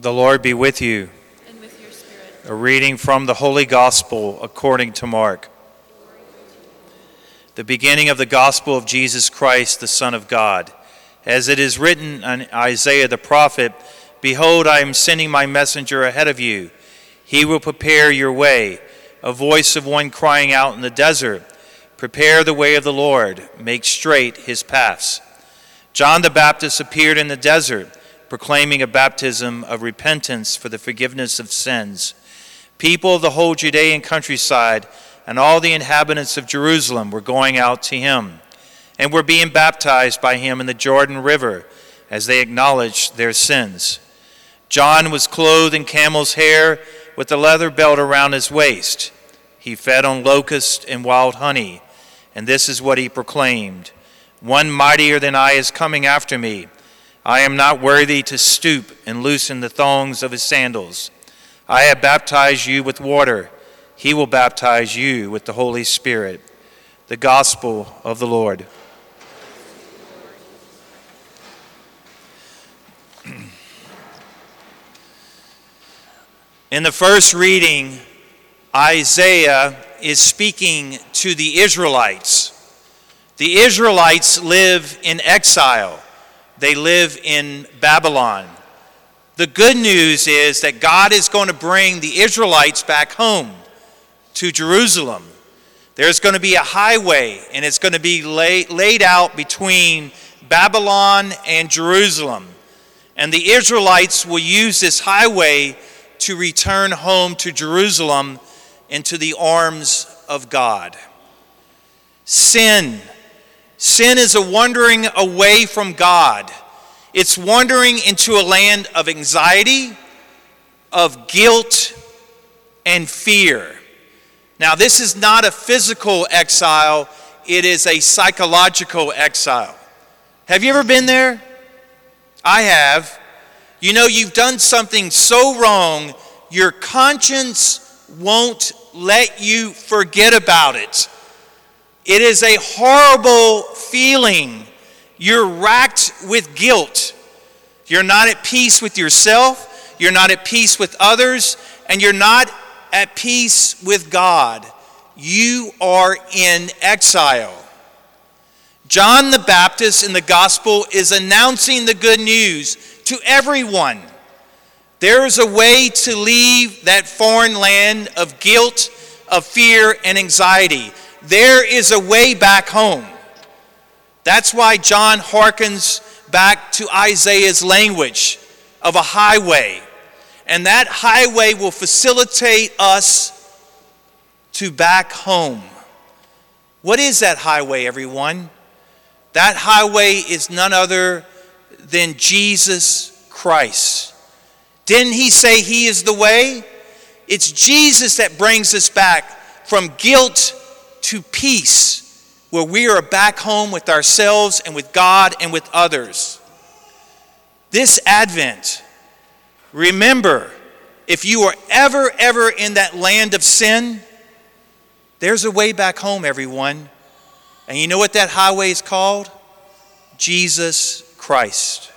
The Lord be with you. and with your spirit. A reading from the Holy Gospel according to Mark. The beginning of the Gospel of Jesus Christ, the Son of God. As it is written in Isaiah the prophet Behold, I am sending my messenger ahead of you. He will prepare your way. A voice of one crying out in the desert Prepare the way of the Lord, make straight his paths. John the Baptist appeared in the desert, proclaiming a baptism of repentance for the forgiveness of sins. People of the whole Judean countryside and all the inhabitants of Jerusalem were going out to him and were being baptized by him in the Jordan River as they acknowledged their sins. John was clothed in camel's hair with a leather belt around his waist. He fed on locusts and wild honey, and this is what he proclaimed One mightier than I is coming after me. I am not worthy to stoop and loosen the thongs of his sandals. I have baptized you with water. He will baptize you with the Holy Spirit. The Gospel of the Lord. In the first reading, Isaiah is speaking to the Israelites. The Israelites live in exile, they live in Babylon. The good news is that God is going to bring the Israelites back home to Jerusalem. There's going to be a highway, and it's going to be lay, laid out between Babylon and Jerusalem. And the Israelites will use this highway to return home to Jerusalem into the arms of God. Sin. Sin is a wandering away from God. It's wandering into a land of anxiety, of guilt, and fear. Now, this is not a physical exile, it is a psychological exile. Have you ever been there? I have. You know, you've done something so wrong, your conscience won't let you forget about it. It is a horrible feeling. You're racked with guilt. You're not at peace with yourself, you're not at peace with others, and you're not at peace with God. You are in exile. John the Baptist in the gospel is announcing the good news to everyone. There is a way to leave that foreign land of guilt, of fear, and anxiety. There is a way back home. That's why John hearkens back to Isaiah's language of a highway. And that highway will facilitate us to back home. What is that highway, everyone? That highway is none other than Jesus Christ. Didn't he say he is the way? It's Jesus that brings us back from guilt to peace, where we are back home with ourselves and with God and with others. This Advent, remember, if you are ever, ever in that land of sin, there's a way back home, everyone. And you know what that highway is called? Jesus Christ.